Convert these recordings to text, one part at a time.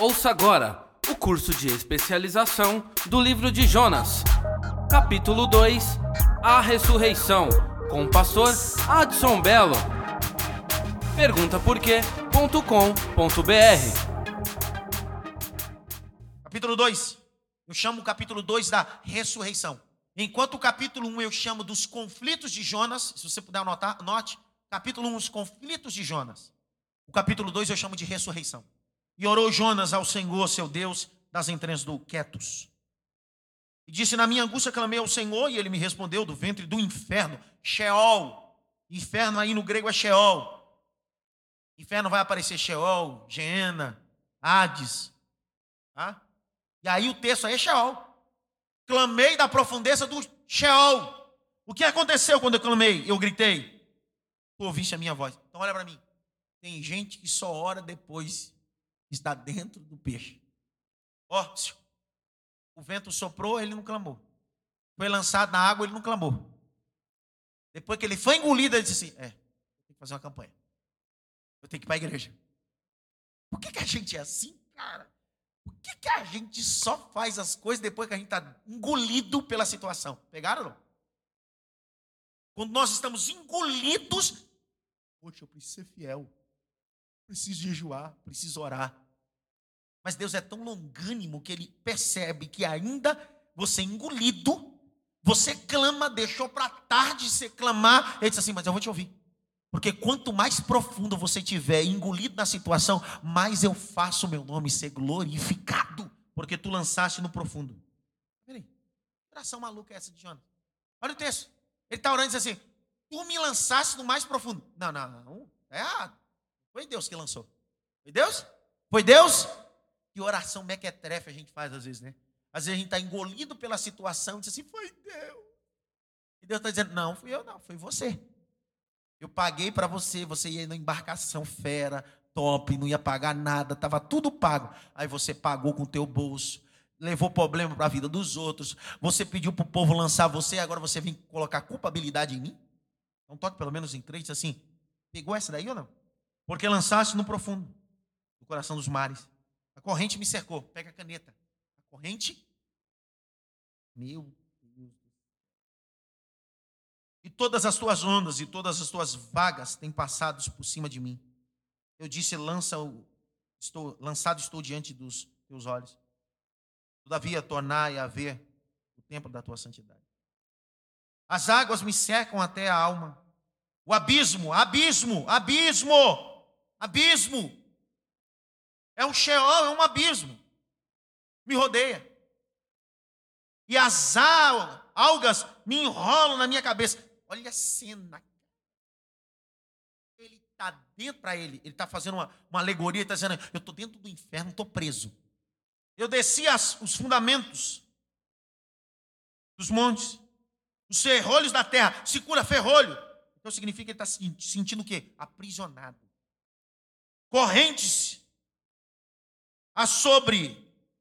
Ouça agora o curso de especialização do livro de Jonas, capítulo 2 A Ressurreição, com o pastor Adson Belo. Pergunta Capítulo 2. Eu chamo o capítulo 2 da ressurreição. Enquanto o capítulo 1 eu chamo dos conflitos de Jonas, se você puder anotar, anote. Capítulo 1, os conflitos de Jonas. O capítulo 2 eu chamo de ressurreição. E orou Jonas ao Senhor, seu Deus, das entranhas do Quetos. E disse: Na minha angústia clamei ao Senhor, e ele me respondeu do ventre do inferno, Sheol. Inferno aí no grego é Sheol. Inferno vai aparecer Sheol, Geena, Hades. Tá? E aí o texto aí é Sheol. Clamei da profundeza do Sheol. O que aconteceu quando eu clamei? Eu gritei. Tu ouviste a minha voz. Então olha para mim. Tem gente que só ora depois está dentro do peixe. Ó, o vento soprou, ele não clamou. Foi lançado na água, ele não clamou. Depois que ele foi engolido, ele disse assim: É, tem que fazer uma campanha. Eu tenho que ir para a igreja. Por que, que a gente é assim, cara? Por que, que a gente só faz as coisas depois que a gente está engolido pela situação? Pegaram não? Quando nós estamos engolidos, poxa, eu preciso ser fiel. Preciso jejuar, preciso orar. Mas Deus é tão longânimo que ele percebe que ainda você engolido, você clama, deixou para tarde você clamar, ele diz assim: Mas eu vou te ouvir. Porque quanto mais profundo você tiver engolido na situação, mais eu faço o meu nome ser glorificado. Porque tu lançaste no profundo. Peraí, que oração maluca é essa de Jonas? Olha o texto. Ele está orando e diz assim: Tu me lançaste no mais profundo. Não, não, não. É. Foi Deus que lançou. Foi Deus? Foi Deus? Que oração mequetrefe a gente faz às vezes, né? Às vezes a gente está engolido pela situação e diz assim: Foi Deus. E Deus está dizendo: Não, fui eu, não, foi você. Eu paguei para você, você ia na embarcação fera, top, não ia pagar nada, estava tudo pago. Aí você pagou com o teu bolso, levou problema para a vida dos outros. Você pediu para o povo lançar você, agora você vem colocar culpabilidade em mim? Então toque pelo menos em três, assim. Pegou essa daí ou não? Porque lançaste no profundo, no coração dos mares. A corrente me cercou. Pega a caneta. A corrente. Meu e todas as tuas ondas e todas as tuas vagas têm passado por cima de mim. Eu disse: lança o, estou, lançado estou diante dos teus olhos. Todavia, tornai a ver o tempo da tua santidade. As águas me secam até a alma. O abismo, abismo, abismo, abismo. É um Sheol, é um abismo. Me rodeia. E as algas me enrolam na minha cabeça. Olha a cena. Ele está dentro para ele, ele está fazendo uma, uma alegoria, está dizendo: Eu estou dentro do inferno, estou preso. Eu desci as, os fundamentos dos montes, os ferrolhos da terra, se cura ferrolho. Então significa que ele está sentindo o quê? Aprisionado. Correntes a sobre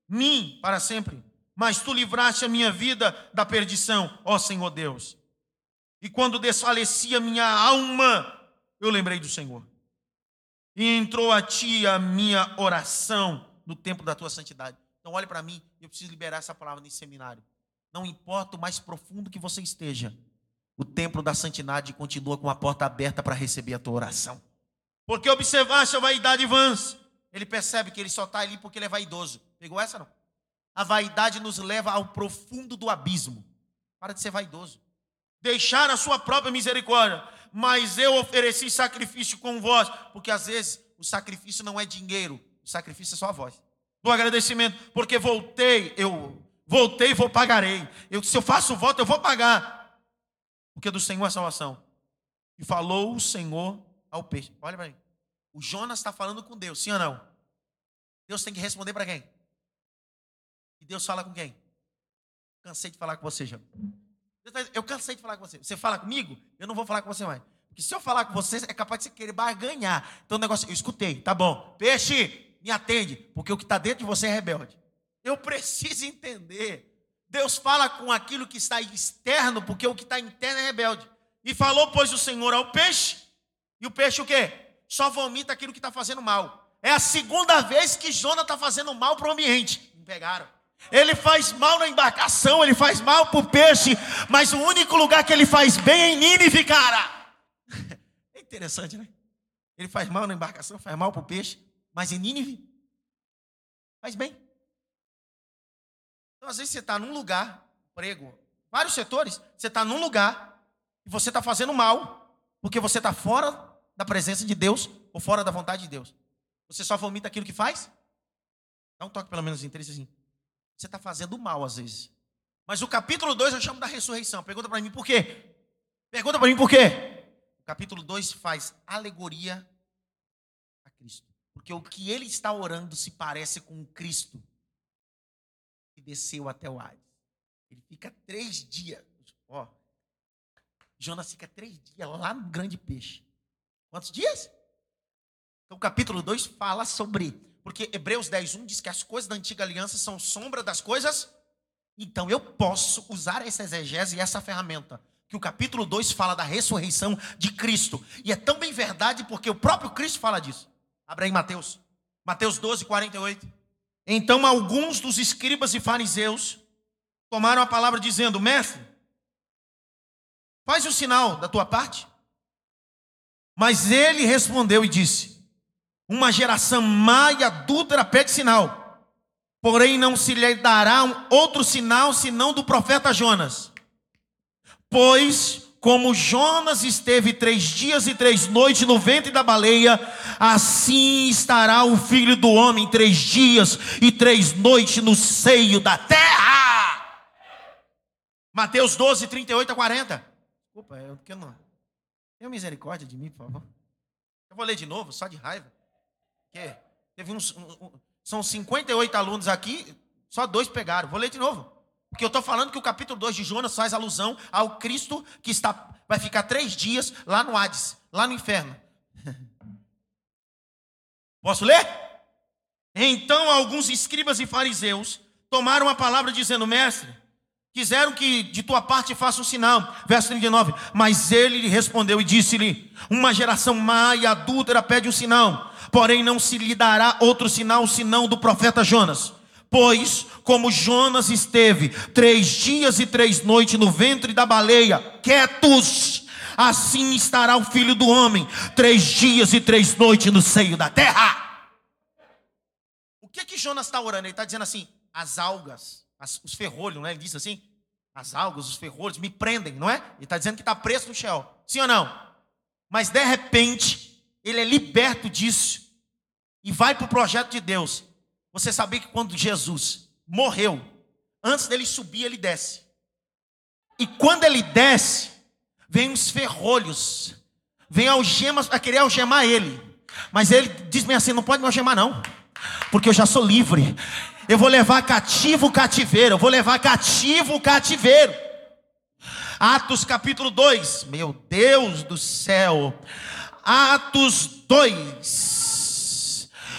mim para sempre. Mas tu livraste a minha vida da perdição, ó Senhor Deus. E quando desfalecia minha alma, eu lembrei do Senhor. E entrou a ti a minha oração no tempo da tua santidade. Então, olhe para mim, eu preciso liberar essa palavra nesse seminário. Não importa o mais profundo que você esteja, o templo da santidade continua com a porta aberta para receber a tua oração. Porque observaste a vaidade vãs. Ele percebe que ele só está ali porque ele é vaidoso. Pegou essa não? A vaidade nos leva ao profundo do abismo. Para de ser vaidoso deixar a sua própria misericórdia, mas eu ofereci sacrifício com vós, porque às vezes o sacrifício não é dinheiro, o sacrifício é só a voz. Do agradecimento, porque voltei, eu voltei e vou pagarei. Eu, se eu faço voto, eu vou pagar. Porque do Senhor é salvação. E falou o Senhor ao peixe. Olha para mim. O Jonas está falando com Deus, sim ou não? Deus tem que responder para quem? E Deus fala com quem? Cansei de falar com você, Jonas. Eu cansei de falar com você. Você fala comigo? Eu não vou falar com você mais. Porque se eu falar com você, é capaz de você querer barganhar. Então o negócio, eu escutei, tá bom. Peixe, me atende, porque o que está dentro de você é rebelde. Eu preciso entender. Deus fala com aquilo que está externo, porque o que está interno é rebelde. E falou, pois, o Senhor ao peixe. E o peixe o quê? Só vomita aquilo que está fazendo mal. É a segunda vez que Jonas está fazendo mal para o ambiente. Me pegaram. Ele faz mal na embarcação, ele faz mal para o peixe, mas o único lugar que ele faz bem é em Nínive, cara. É interessante, né? Ele faz mal na embarcação, faz mal para o peixe, mas em Nínive faz bem. Então, às vezes, você está num lugar, prego, vários setores, você está num lugar e você está fazendo mal, porque você está fora da presença de Deus ou fora da vontade de Deus. Você só vomita aquilo que faz? Dá um toque pelo menos em três assim. Você está fazendo mal às vezes. Mas o capítulo 2 eu chamo da ressurreição. Pergunta para mim por quê? Pergunta para mim por quê? O capítulo 2 faz alegoria a Cristo. Porque o que ele está orando se parece com o Cristo que desceu até o Hades. Ele fica três dias. Ó, Jonas fica três dias lá no grande peixe. Quantos dias? Então, o capítulo 2 fala sobre. Porque Hebreus 10, 1 diz que as coisas da antiga aliança são sombra das coisas. Então, eu posso usar essa exegese e essa ferramenta. Que o capítulo 2 fala da ressurreição de Cristo. E é tão bem verdade porque o próprio Cristo fala disso. Abre aí Mateus. Mateus 12, 48. Então, alguns dos escribas e fariseus tomaram a palavra dizendo: Mestre, faz o sinal da tua parte. Mas ele respondeu e disse: uma geração má e adúltera pede sinal, porém não se lhe dará um outro sinal senão do profeta Jonas. Pois, como Jonas esteve três dias e três noites no ventre da baleia, assim estará o filho do homem três dias e três noites no seio da terra. Mateus 12, 38 a 40. Desculpa, eu que não. Tenha misericórdia de mim, por favor. Eu vou ler de novo, só de raiva. Que teve uns, um, são 58 alunos aqui, só dois pegaram. Vou ler de novo. Porque eu estou falando que o capítulo 2 de Jonas faz alusão ao Cristo que está, vai ficar três dias lá no Hades, lá no inferno. Posso ler? Então alguns escribas e fariseus tomaram a palavra dizendo: Mestre, quiseram que de tua parte faça um sinal. Verso 39. Mas ele respondeu e disse-lhe: Uma geração má e adúltera pede um sinal porém não se lhe dará outro sinal senão do profeta Jonas. Pois, como Jonas esteve três dias e três noites no ventre da baleia, quietos, assim estará o filho do homem, três dias e três noites no seio da terra. O que que Jonas está orando? Ele está dizendo assim: as algas, as, os ferrolhos, não é? Ele diz assim: as algas, os ferrolhos me prendem, não é? Ele está dizendo que está preso no Sheol. Sim ou não? Mas de repente, ele é liberto disso e vai para o projeto de Deus. Você sabia que quando Jesus morreu, antes dele subir, ele desce. E quando ele desce, vem os ferrolhos, vem algemas para querer algemar ele. Mas ele diz bem assim: não pode me algemar, não, porque eu já sou livre. Eu vou levar cativo o cativeiro, eu vou levar cativo o cativeiro. Atos capítulo 2, meu Deus do céu. Atos 2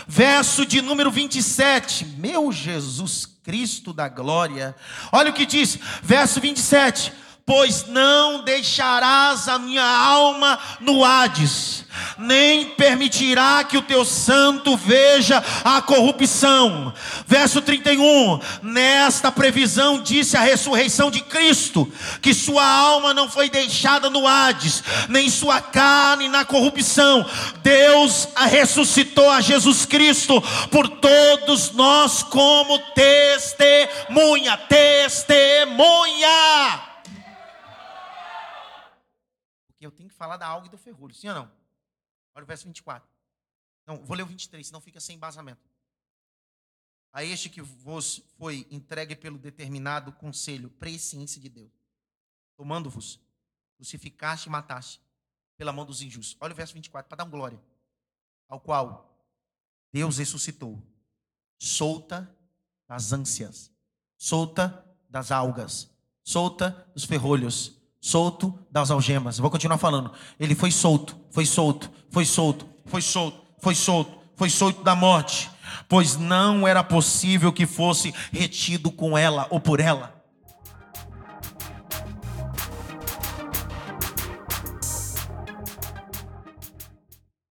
verso de número 27. Meu Jesus Cristo da glória. Olha o que diz, verso 27 pois não deixarás a minha alma no Hades, nem permitirá que o teu santo veja a corrupção. Verso 31: Nesta previsão disse a ressurreição de Cristo, que sua alma não foi deixada no Hades, nem sua carne na corrupção. Deus a ressuscitou a Jesus Cristo por todos nós como testemunha, testemunha. eu tenho que falar da alga e do ferrolho, sim ou não? Olha o verso 24. Não, vou ler o 23, senão fica sem embasamento. A este que vos foi entregue pelo determinado conselho, presciência de Deus, tomando-vos, crucificaste e mataste pela mão dos injustos. Olha o verso 24, para dar um glória. Ao qual Deus ressuscitou, solta das ânsias, solta das algas, solta dos ferrolhos, solto das algemas. vou continuar falando. Ele foi solto, foi solto, foi solto, foi solto, foi solto, foi solto da morte, pois não era possível que fosse retido com ela ou por ela.